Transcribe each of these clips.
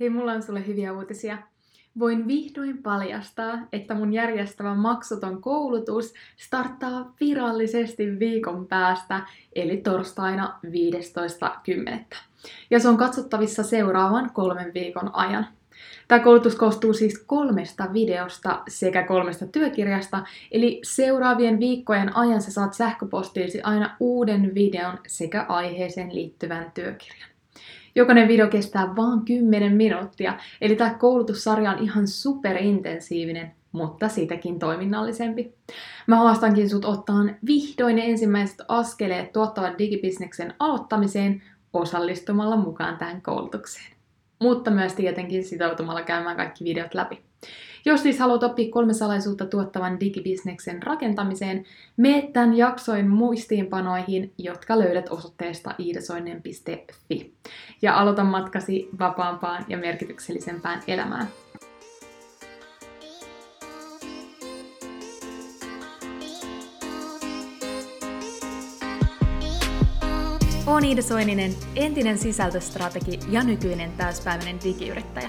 Hei, mulla on sulle hyviä uutisia. Voin vihdoin paljastaa, että mun järjestävä maksuton koulutus starttaa virallisesti viikon päästä, eli torstaina 15.10. Ja se on katsottavissa seuraavan kolmen viikon ajan. Tämä koulutus koostuu siis kolmesta videosta sekä kolmesta työkirjasta, eli seuraavien viikkojen ajan sä saat sähköpostiisi aina uuden videon sekä aiheeseen liittyvän työkirjan. Jokainen video kestää vain 10 minuuttia, eli tämä koulutussarja on ihan superintensiivinen, mutta siitäkin toiminnallisempi. Mä haastankin sut ottaa vihdoin ensimmäiset askeleet tuottavan digibisneksen aloittamiseen osallistumalla mukaan tähän koulutukseen. Mutta myös tietenkin sitoutumalla käymään kaikki videot läpi. Jos siis haluat oppia kolme salaisuutta tuottavan digibisneksen rakentamiseen, mene tämän jaksoin muistiinpanoihin, jotka löydät osoitteesta iidasoinen.fi. Ja aloita matkasi vapaampaan ja merkityksellisempään elämään. Olen Iida Soininen, entinen sisältöstrategi ja nykyinen täyspäiväinen digiyrittäjä.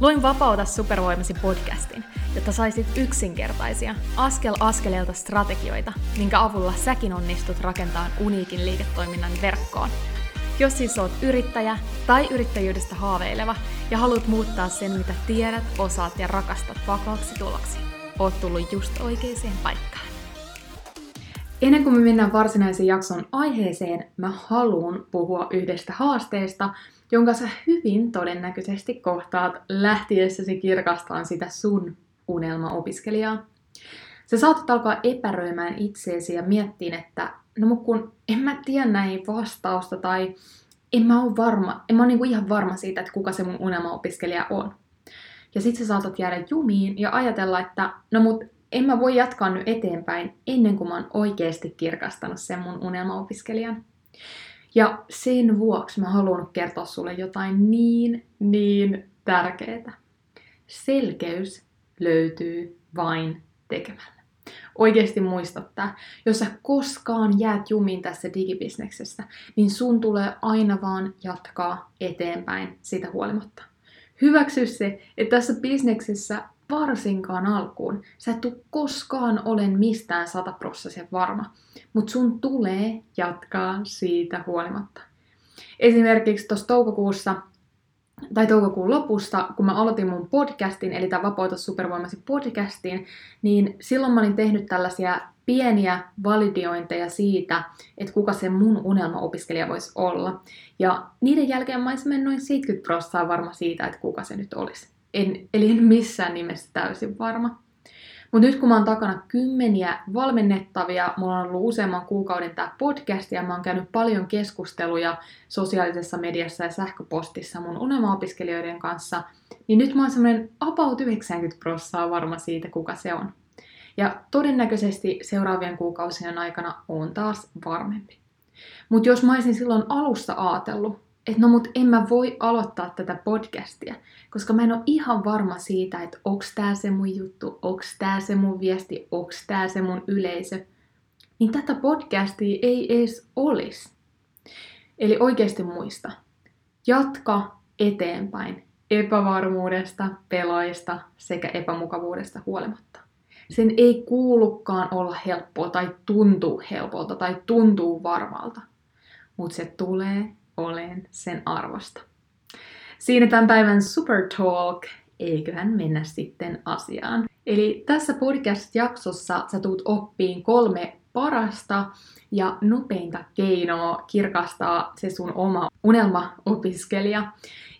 Luin Vapauta supervoimasi podcastin, jotta saisit yksinkertaisia, askel askeleelta strategioita, minkä avulla säkin onnistut rakentamaan uniikin liiketoiminnan verkkoon. Jos siis oot yrittäjä tai yrittäjyydestä haaveileva ja haluat muuttaa sen, mitä tiedät, osaat ja rakastat vakaaksi tuloksi, oot tullut just oikeaan paikkaan. Ennen kuin me mennään varsinaisen jakson aiheeseen, mä haluan puhua yhdestä haasteesta, jonka sä hyvin todennäköisesti kohtaat lähtiessäsi kirkastaan sitä sun unelmaopiskelijaa. Sä saatat alkaa epäröimään itseesi ja miettiin, että no mutta kun en mä tiedä näin vastausta tai en mä ole varma, en mä ole niinku ihan varma siitä, että kuka se mun unelmaopiskelija on. Ja sit sä saatat jäädä jumiin ja ajatella, että no mut en mä voi jatkaa nyt eteenpäin ennen kuin mä oon oikeasti kirkastanut sen mun unelmaopiskelijan. Ja sen vuoksi mä haluan kertoa sulle jotain niin, niin tärkeää. Selkeys löytyy vain tekemällä. Oikeasti muista tämä. Jos sä koskaan jäät jumiin tässä digibisneksestä, niin sun tulee aina vaan jatkaa eteenpäin sitä huolimatta. Hyväksy se, että tässä bisneksessä varsinkaan alkuun. Sä et koskaan olen mistään sataprossisen varma, mutta sun tulee jatkaa siitä huolimatta. Esimerkiksi tuossa toukokuussa tai toukokuun lopusta, kun mä aloitin mun podcastin, eli tämä Vapauta supervoimasi podcastin, niin silloin mä olin tehnyt tällaisia pieniä validiointeja siitä, että kuka se mun unelmaopiskelija voisi olla. Ja niiden jälkeen mä olisin noin 70 prosenttia varma siitä, että kuka se nyt olisi en, eli en missään nimessä täysin varma. Mutta nyt kun mä oon takana kymmeniä valmennettavia, mulla on ollut useamman kuukauden tämä podcast ja mä oon käynyt paljon keskusteluja sosiaalisessa mediassa ja sähköpostissa mun unelmaopiskelijoiden kanssa, niin nyt mä oon semmoinen about 90 prosenttia varma siitä, kuka se on. Ja todennäköisesti seuraavien kuukausien aikana on taas varmempi. Mutta jos mä olisin silloin alussa ajatellut, että no mut en mä voi aloittaa tätä podcastia, koska mä en ole ihan varma siitä, että onks tää se mun juttu, onks tää se mun viesti, onks tää se mun yleisö, niin tätä podcastia ei edes olisi. Eli oikeasti muista, jatka eteenpäin epävarmuudesta, peloista sekä epämukavuudesta huolimatta. Sen ei kuulukaan olla helppoa tai tuntuu helpolta tai tuntuu varmalta, mutta se tulee olen sen arvosta. Siinä tämän päivän Super Talk, eiköhän mennä sitten asiaan. Eli tässä podcast-jaksossa sä tuut oppiin kolme parasta ja nopeinta keinoa kirkastaa se sun oma unelma-opiskelija.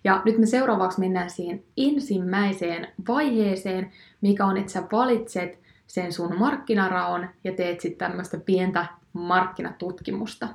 Ja nyt me seuraavaksi mennään siihen ensimmäiseen vaiheeseen, mikä on, että sä valitset sen sun markkinaraon ja teet sitten tämmöistä pientä markkinatutkimusta.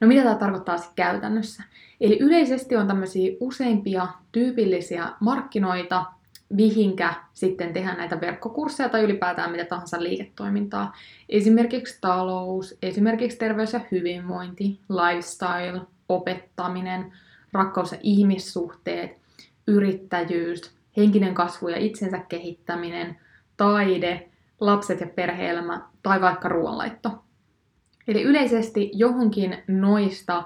No mitä tämä tarkoittaa sitten käytännössä? Eli yleisesti on tämmöisiä useimpia tyypillisiä markkinoita, mihinkä sitten tehdään näitä verkkokursseja tai ylipäätään mitä tahansa liiketoimintaa. Esimerkiksi talous, esimerkiksi terveys ja hyvinvointi, lifestyle, opettaminen, rakkaus ja ihmissuhteet, yrittäjyys, henkinen kasvu ja itsensä kehittäminen, taide, lapset ja perheelämä tai vaikka ruoanlaitto. Eli yleisesti johonkin noista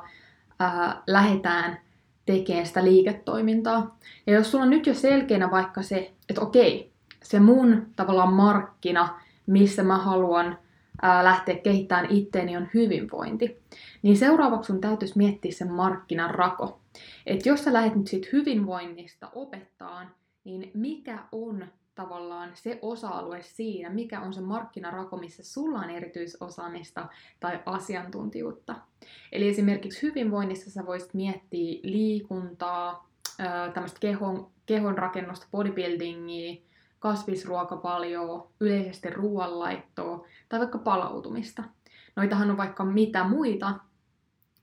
ää, lähdetään tekemään sitä liiketoimintaa. Ja jos sulla on nyt jo selkeänä vaikka se, että okei, se mun tavallaan markkina, missä mä haluan ää, lähteä kehittämään itteeni on hyvinvointi, niin seuraavaksi sun täytyisi miettiä sen markkinan rako. Että jos sä lähdet nyt siitä hyvinvoinnista opettaan, niin mikä on tavallaan se osa-alue siinä, mikä on se markkinarako, missä sulla on erityisosaamista tai asiantuntijuutta. Eli esimerkiksi hyvinvoinnissa sä voisit miettiä liikuntaa, tämmöistä kehon, kehon rakennusta, bodybuildingia, kasvisruokapaljoa, yleisesti ruoanlaittoa tai vaikka palautumista. Noitahan on vaikka mitä muita,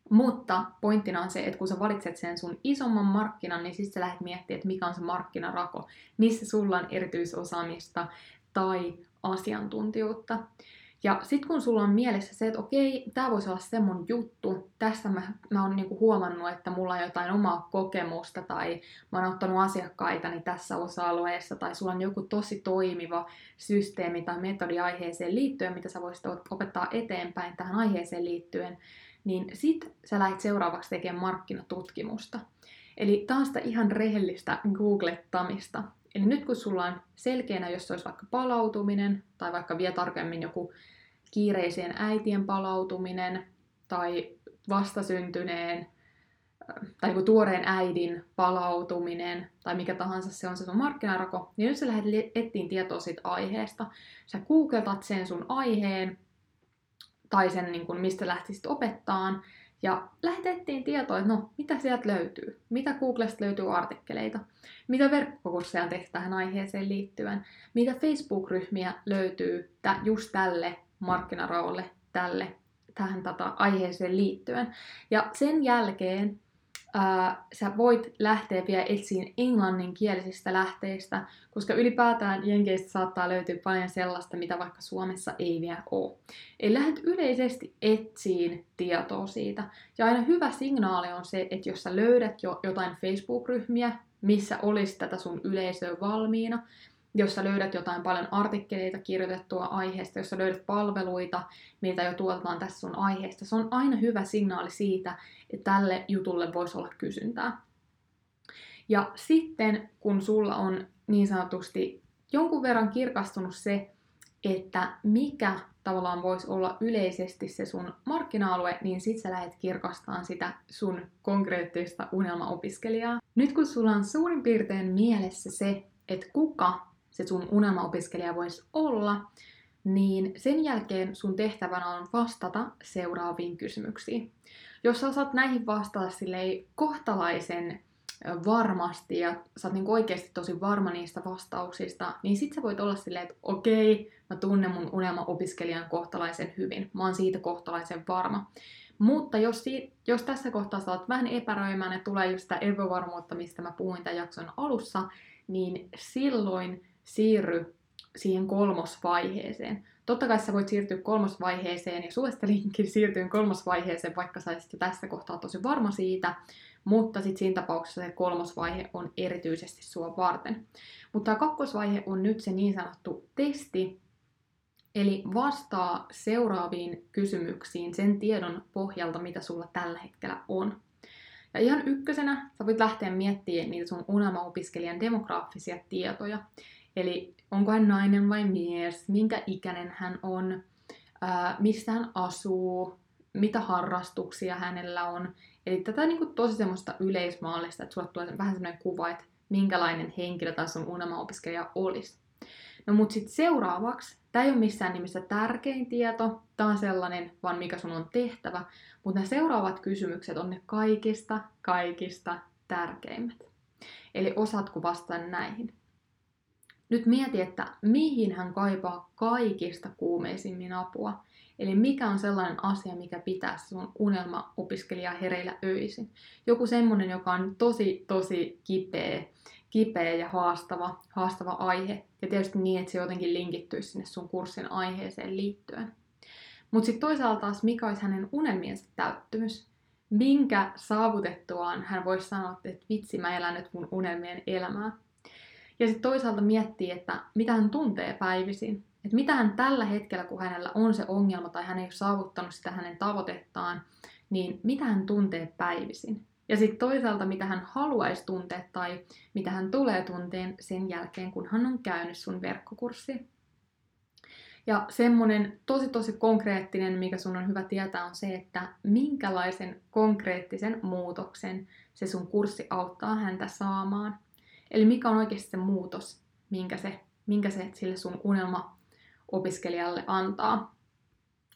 mutta pointtina on se, että kun sä valitset sen sun isomman markkinan, niin sitten sä lähdet miettimään, että mikä on se markkinarako, missä sulla on erityisosaamista tai asiantuntijuutta. Ja sitten kun sulla on mielessä se, että okei, tämä voisi olla se mun juttu, tässä mä, mä oon niinku huomannut, että mulla on jotain omaa kokemusta tai mä oon ottanut asiakkaitani tässä osa-alueessa tai sulla on joku tosi toimiva systeemi tai metodi aiheeseen liittyen, mitä sä voisit opettaa eteenpäin tähän aiheeseen liittyen, niin sit sä lähdet seuraavaksi tekemään markkinatutkimusta. Eli taas sitä ihan rehellistä googlettamista. Eli nyt kun sulla on selkeänä, jos se olisi vaikka palautuminen, tai vaikka vielä tarkemmin joku kiireiseen äitien palautuminen, tai vastasyntyneen, tai joku tuoreen äidin palautuminen, tai mikä tahansa se on se sun markkinarako, niin nyt sä lähdet etsiin tietoa siitä aiheesta. Sä googletat sen sun aiheen, tai sen, niin kuin, mistä lähtisit opettaan. Ja lähetettiin tietoa, että no, mitä sieltä löytyy, mitä Googlesta löytyy artikkeleita, mitä verkkokursseja on tehty tähän aiheeseen liittyen, mitä Facebook-ryhmiä löytyy tä, just tälle markkinaraolle, tälle, tähän tota, aiheeseen liittyen. Ja sen jälkeen sä voit lähteä vielä etsiin englanninkielisistä lähteistä, koska ylipäätään Jenkeistä saattaa löytyä paljon sellaista, mitä vaikka Suomessa ei vielä ole. Eli lähdet yleisesti etsiin tietoa siitä. Ja aina hyvä signaali on se, että jos sä löydät jo jotain Facebook-ryhmiä, missä olisi tätä sun yleisöä valmiina, jos sä löydät jotain paljon artikkeleita kirjoitettua aiheesta, jos sä löydät palveluita, mitä jo tuotetaan tässä sun aiheesta, se on aina hyvä signaali siitä, että tälle jutulle voisi olla kysyntää. Ja sitten kun sulla on niin sanotusti jonkun verran kirkastunut se, että mikä tavallaan voisi olla yleisesti se sun markkina-alue, niin sit sä lähdet kirkastamaan sitä sun konkreettista unelmaopiskelijaa. Nyt kun sulla on suurin piirtein mielessä se, että kuka se sun unelmaopiskelija voisi olla, niin sen jälkeen sun tehtävänä on vastata seuraaviin kysymyksiin. Jos sä osaat näihin vastata silleen kohtalaisen varmasti ja sä oot niin oikeasti tosi varma niistä vastauksista, niin sit sä voit olla silleen, että okei, mä tunnen mun unelma-opiskelijan kohtalaisen hyvin. Mä oon siitä kohtalaisen varma. Mutta jos, si- jos tässä kohtaa sä oot vähän epäröimään ja tulee just sitä epävarmuutta, mistä mä puhuin tämän jakson alussa, niin silloin siirry siihen kolmosvaiheeseen. Totta kai sä voit siirtyä kolmosvaiheeseen ja suosittelinkin siirtyä kolmosvaiheeseen, vaikka sä jo tässä kohtaa tosi varma siitä, mutta sitten siinä tapauksessa se kolmosvaihe on erityisesti sua varten. Mutta tämä kakkosvaihe on nyt se niin sanottu testi, eli vastaa seuraaviin kysymyksiin sen tiedon pohjalta, mitä sulla tällä hetkellä on. Ja ihan ykkösenä sä voit lähteä miettimään niitä sun unelmaopiskelijan demograafisia tietoja. Eli onko hän nainen vai mies, minkä ikäinen hän on, ää, mistä hän asuu, mitä harrastuksia hänellä on. Eli tätä niin kuin tosi semmoista yleismaallista, että sulle tulee vähän semmoinen kuva, että minkälainen henkilö tai sun unelmaopiskelija olisi. No mut sitten seuraavaksi, tämä ei ole missään nimessä tärkein tieto, tämä on sellainen, vaan mikä sun on tehtävä, mutta nämä seuraavat kysymykset on ne kaikista, kaikista tärkeimmät. Eli osaatko vastata näihin? Nyt mieti, että mihin hän kaipaa kaikista kuumeisimmin apua. Eli mikä on sellainen asia, mikä pitää sun unelma-opiskelijaa hereillä öisin. Joku semmonen, joka on tosi, tosi kipeä kipeä ja haastava, haastava aihe. Ja tietysti niin, että se jotenkin linkittyisi sinne sun kurssin aiheeseen liittyen. Mutta sitten toisaalta taas, mikä olisi hänen unelmiensa täyttymys? Minkä saavutettuaan hän voisi sanoa, että vitsi, mä elän nyt mun unelmien elämää. Ja sitten toisaalta miettii, että mitä hän tuntee päivisin. Että mitä hän tällä hetkellä, kun hänellä on se ongelma tai hän ei ole saavuttanut sitä hänen tavoitettaan, niin mitä hän tuntee päivisin. Ja sitten toisaalta, mitä hän haluaisi tuntea tai mitä hän tulee tunteen sen jälkeen, kun hän on käynyt sun verkkokurssi. Ja semmoinen tosi tosi konkreettinen, mikä sun on hyvä tietää, on se, että minkälaisen konkreettisen muutoksen se sun kurssi auttaa häntä saamaan. Eli mikä on oikeasti se muutos, minkä se, minkä se sille sun unelma-opiskelijalle antaa.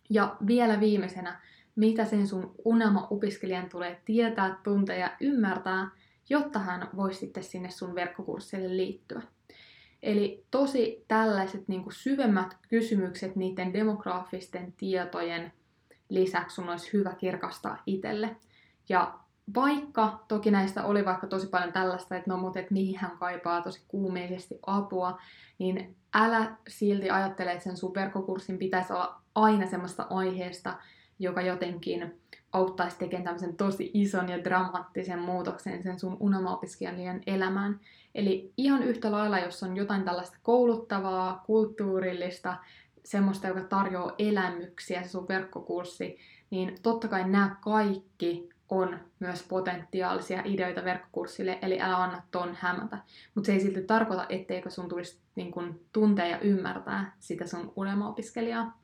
Ja vielä viimeisenä, mitä sen sun unelma-opiskelijan tulee tietää, tuntea ja ymmärtää, jotta hän voisi sitten sinne sun verkkokurssille liittyä. Eli tosi tällaiset niin kuin syvemmät kysymykset niiden demograafisten tietojen lisäksi sun olisi hyvä kirkastaa itselle. Ja vaikka toki näistä oli vaikka tosi paljon tällaista, että no mutta että mihin hän kaipaa tosi kuumeisesti apua, niin älä silti ajattele, että sen sun verkkokurssin pitäisi olla aina semmoista aiheesta, joka jotenkin auttaisi tekemään tämmöisen tosi ison ja dramaattisen muutoksen sen sun unelmaopiskelijan elämään. Eli ihan yhtä lailla, jos on jotain tällaista kouluttavaa, kulttuurillista, semmoista, joka tarjoaa elämyksiä, se sun verkkokurssi, niin totta kai nämä kaikki on myös potentiaalisia ideoita verkkokurssille, eli älä anna ton hämätä. Mutta se ei silti tarkoita, etteikö sun tulisi niin kun, tuntea ja ymmärtää sitä sun unelmaopiskelijaa.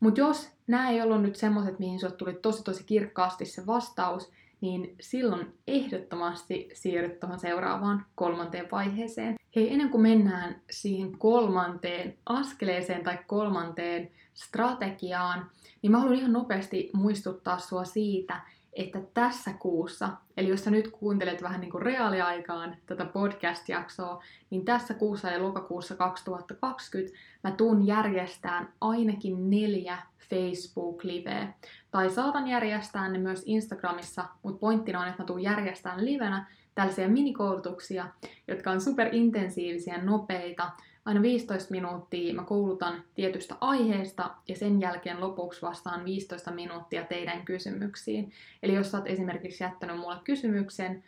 Mutta jos nämä ei ollut nyt semmoiset, mihin sulle tuli tosi tosi kirkkaasti se vastaus, niin silloin ehdottomasti siirryt tuohon seuraavaan kolmanteen vaiheeseen. Hei, ennen kuin mennään siihen kolmanteen askeleeseen tai kolmanteen strategiaan, niin mä haluan ihan nopeasti muistuttaa sua siitä, että tässä kuussa, eli jos sä nyt kuuntelet vähän niin kuin reaaliaikaan tätä podcast-jaksoa, niin tässä kuussa ja lokakuussa 2020 mä tuun järjestään ainakin neljä Facebook-liveä. Tai saatan järjestää ne myös Instagramissa, mutta pointtina on, että mä tuun järjestään livenä tällaisia minikoulutuksia, jotka on superintensiivisiä, nopeita, aina 15 minuuttia mä koulutan tietystä aiheesta ja sen jälkeen lopuksi vastaan 15 minuuttia teidän kysymyksiin. Eli jos sä oot esimerkiksi jättänyt mulle kysymyksen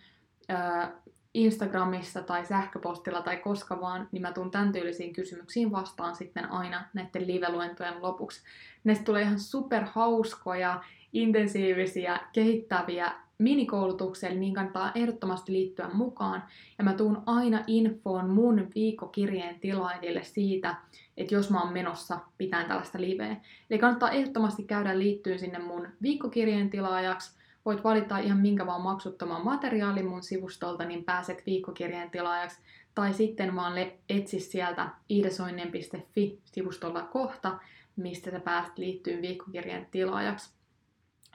Instagramissa tai sähköpostilla tai koska vaan, niin mä tuun tämän tyylisiin kysymyksiin vastaan sitten aina näiden live-luentojen lopuksi. Näistä tulee ihan super hauskoja, intensiivisiä, kehittäviä minikoulutukselle, niin kannattaa ehdottomasti liittyä mukaan. Ja mä tuun aina infoon mun viikkokirjeen tilaajille siitä, että jos mä oon menossa pitään tällaista liveä. Eli kannattaa ehdottomasti käydä liittyä sinne mun viikkokirjeen tilaajaksi. Voit valita ihan minkä vaan maksuttoman materiaalin mun sivustolta, niin pääset viikkokirjeen tilaajaksi. Tai sitten vaan etsi sieltä idesoinen.fi-sivustolla kohta, mistä sä pääset liittyyn viikkokirjeen tilaajaksi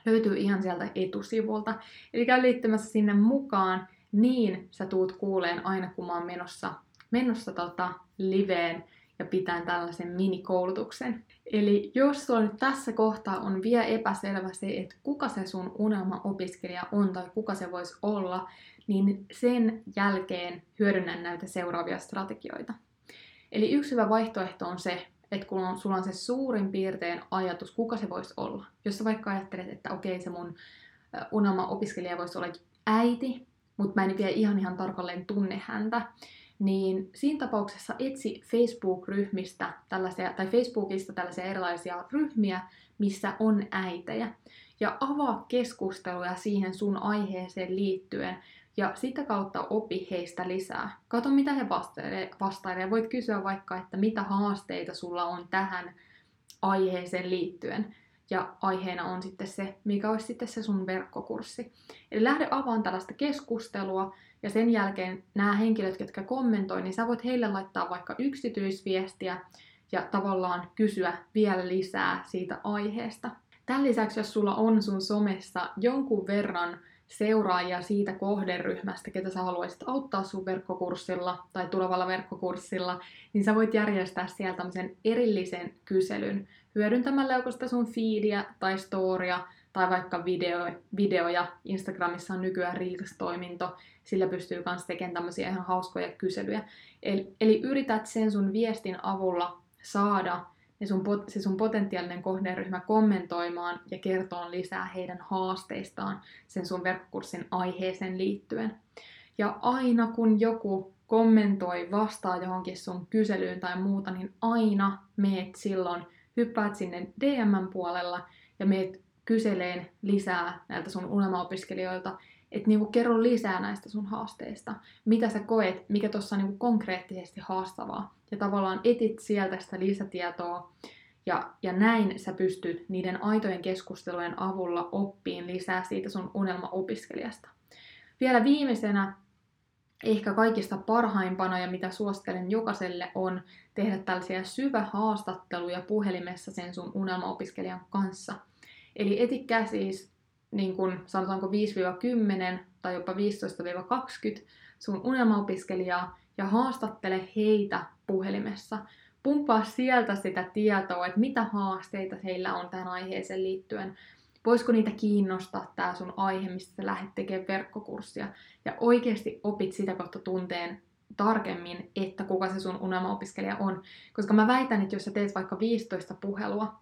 löytyy ihan sieltä etusivulta. Eli käy liittymässä sinne mukaan, niin sä tuut kuuleen aina kun mä oon menossa, menossa tota liveen ja pitää tällaisen minikoulutuksen. Eli jos sulla nyt tässä kohtaa on vielä epäselvä se, että kuka se sun unelma-opiskelija on tai kuka se voisi olla, niin sen jälkeen hyödynnän näitä seuraavia strategioita. Eli yksi hyvä vaihtoehto on se, että kun on, sulla on se suurin piirtein ajatus, kuka se voisi olla. Jos sä vaikka ajattelet, että okei, se mun unelma-opiskelija voisi olla äiti, mutta mä en vielä ihan ihan tarkalleen tunne häntä, niin siinä tapauksessa etsi Facebook-ryhmistä tällaisia, tai Facebookista tällaisia erilaisia ryhmiä, missä on äitejä. Ja avaa keskusteluja siihen sun aiheeseen liittyen, ja sitä kautta opi heistä lisää. Kato, mitä he vastailee. Voit kysyä vaikka, että mitä haasteita sulla on tähän aiheeseen liittyen. Ja aiheena on sitten se, mikä olisi sitten se sun verkkokurssi. Eli lähde avaan tällaista keskustelua, ja sen jälkeen nämä henkilöt, jotka kommentoi, niin sä voit heille laittaa vaikka yksityisviestiä, ja tavallaan kysyä vielä lisää siitä aiheesta. Tämän lisäksi, jos sulla on sun somessa jonkun verran seuraajia siitä kohderyhmästä, ketä sä haluaisit auttaa sun verkkokurssilla tai tulevalla verkkokurssilla, niin sä voit järjestää sieltä tämmöisen erillisen kyselyn hyödyntämällä joko sitä sun feedia tai storia tai vaikka video, videoja. Instagramissa on nykyään Reels-toiminto, sillä pystyy myös tekemään tämmöisiä ihan hauskoja kyselyjä. Eli, eli yrität sen sun viestin avulla saada ne sun, se sun potentiaalinen kohderyhmä kommentoimaan ja kertoa lisää heidän haasteistaan sen sun verkkokurssin aiheeseen liittyen. Ja aina kun joku kommentoi, vastaa johonkin sun kyselyyn tai muuta, niin aina meet silloin, hyppäät sinne DM-puolella ja meet kyseleen lisää näiltä sun unelmaopiskelijoilta, että niinku kerro lisää näistä sun haasteista. Mitä sä koet, mikä tuossa on niinku konkreettisesti haastavaa. Ja tavallaan etit sieltä sitä lisätietoa. Ja, ja näin sä pystyt niiden aitojen keskustelujen avulla oppiin lisää siitä sun unelmaopiskelijasta. Vielä viimeisenä ehkä kaikista parhaimpana ja mitä suosittelen jokaiselle on tehdä tällaisia syvähaastatteluja puhelimessa sen sun unelmaopiskelijan kanssa. Eli etikkää siis niin kun, sanotaanko 5-10 tai jopa 15-20 sun unelmaopiskelijaa ja haastattele heitä puhelimessa. Pumppaa sieltä sitä tietoa, että mitä haasteita heillä on tähän aiheeseen liittyen. Voisiko niitä kiinnostaa tämä sun aihe, mistä sä lähdet tekemään verkkokurssia. Ja oikeasti opit sitä kautta tunteen tarkemmin, että kuka se sun unelmaopiskelija on. Koska mä väitän, että jos sä teet vaikka 15 puhelua,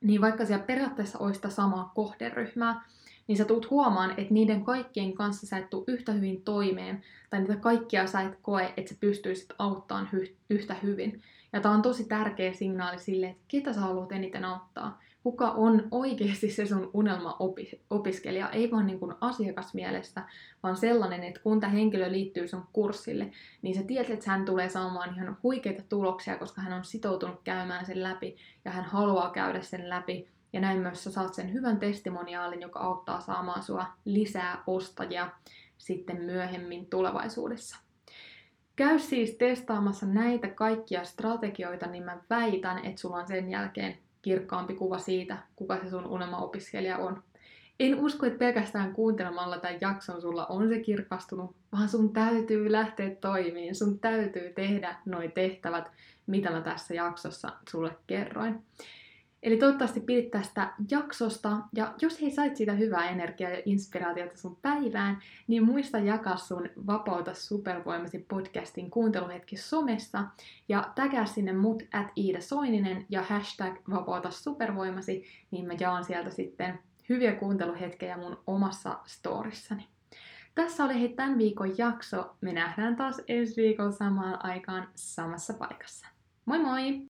niin vaikka siellä periaatteessa olisi sitä samaa kohderyhmää, niin sä tulet huomaan, että niiden kaikkien kanssa sä et tule yhtä hyvin toimeen, tai niitä kaikkia sä et koe, että sä pystyisit auttamaan hy- yhtä hyvin. Ja tämä on tosi tärkeä signaali sille, että ketä sä haluat eniten auttaa kuka on oikeasti se sun unelma-opiskelija, ei vaan niin kuin asiakasmielestä, vaan sellainen, että kun tämä henkilö liittyy sun kurssille, niin sä tiedät, että hän tulee saamaan ihan huikeita tuloksia, koska hän on sitoutunut käymään sen läpi ja hän haluaa käydä sen läpi. Ja näin myös sä saat sen hyvän testimoniaalin, joka auttaa saamaan sua lisää ostajia sitten myöhemmin tulevaisuudessa. Käy siis testaamassa näitä kaikkia strategioita, niin mä väitän, että sulla on sen jälkeen kirkkaampi kuva siitä, kuka se sun unelmaopiskelija on. En usko, että pelkästään kuuntelemalla tämän jakson sulla on se kirkastunut, vaan sun täytyy lähteä toimiin, sun täytyy tehdä noi tehtävät, mitä mä tässä jaksossa sulle kerroin. Eli toivottavasti pidit tästä jaksosta, ja jos hei sait siitä hyvää energiaa ja inspiraatiota sun päivään, niin muista jakaa sun Vapauta supervoimasi podcastin kuunteluhetki somessa, ja tägää sinne mut at Iida Soininen ja hashtag Vapauta supervoimasi, niin mä jaan sieltä sitten hyviä kuunteluhetkejä mun omassa storissani. Tässä oli hei tämän viikon jakso. Me nähdään taas ensi viikolla samaan aikaan samassa paikassa. Moi moi!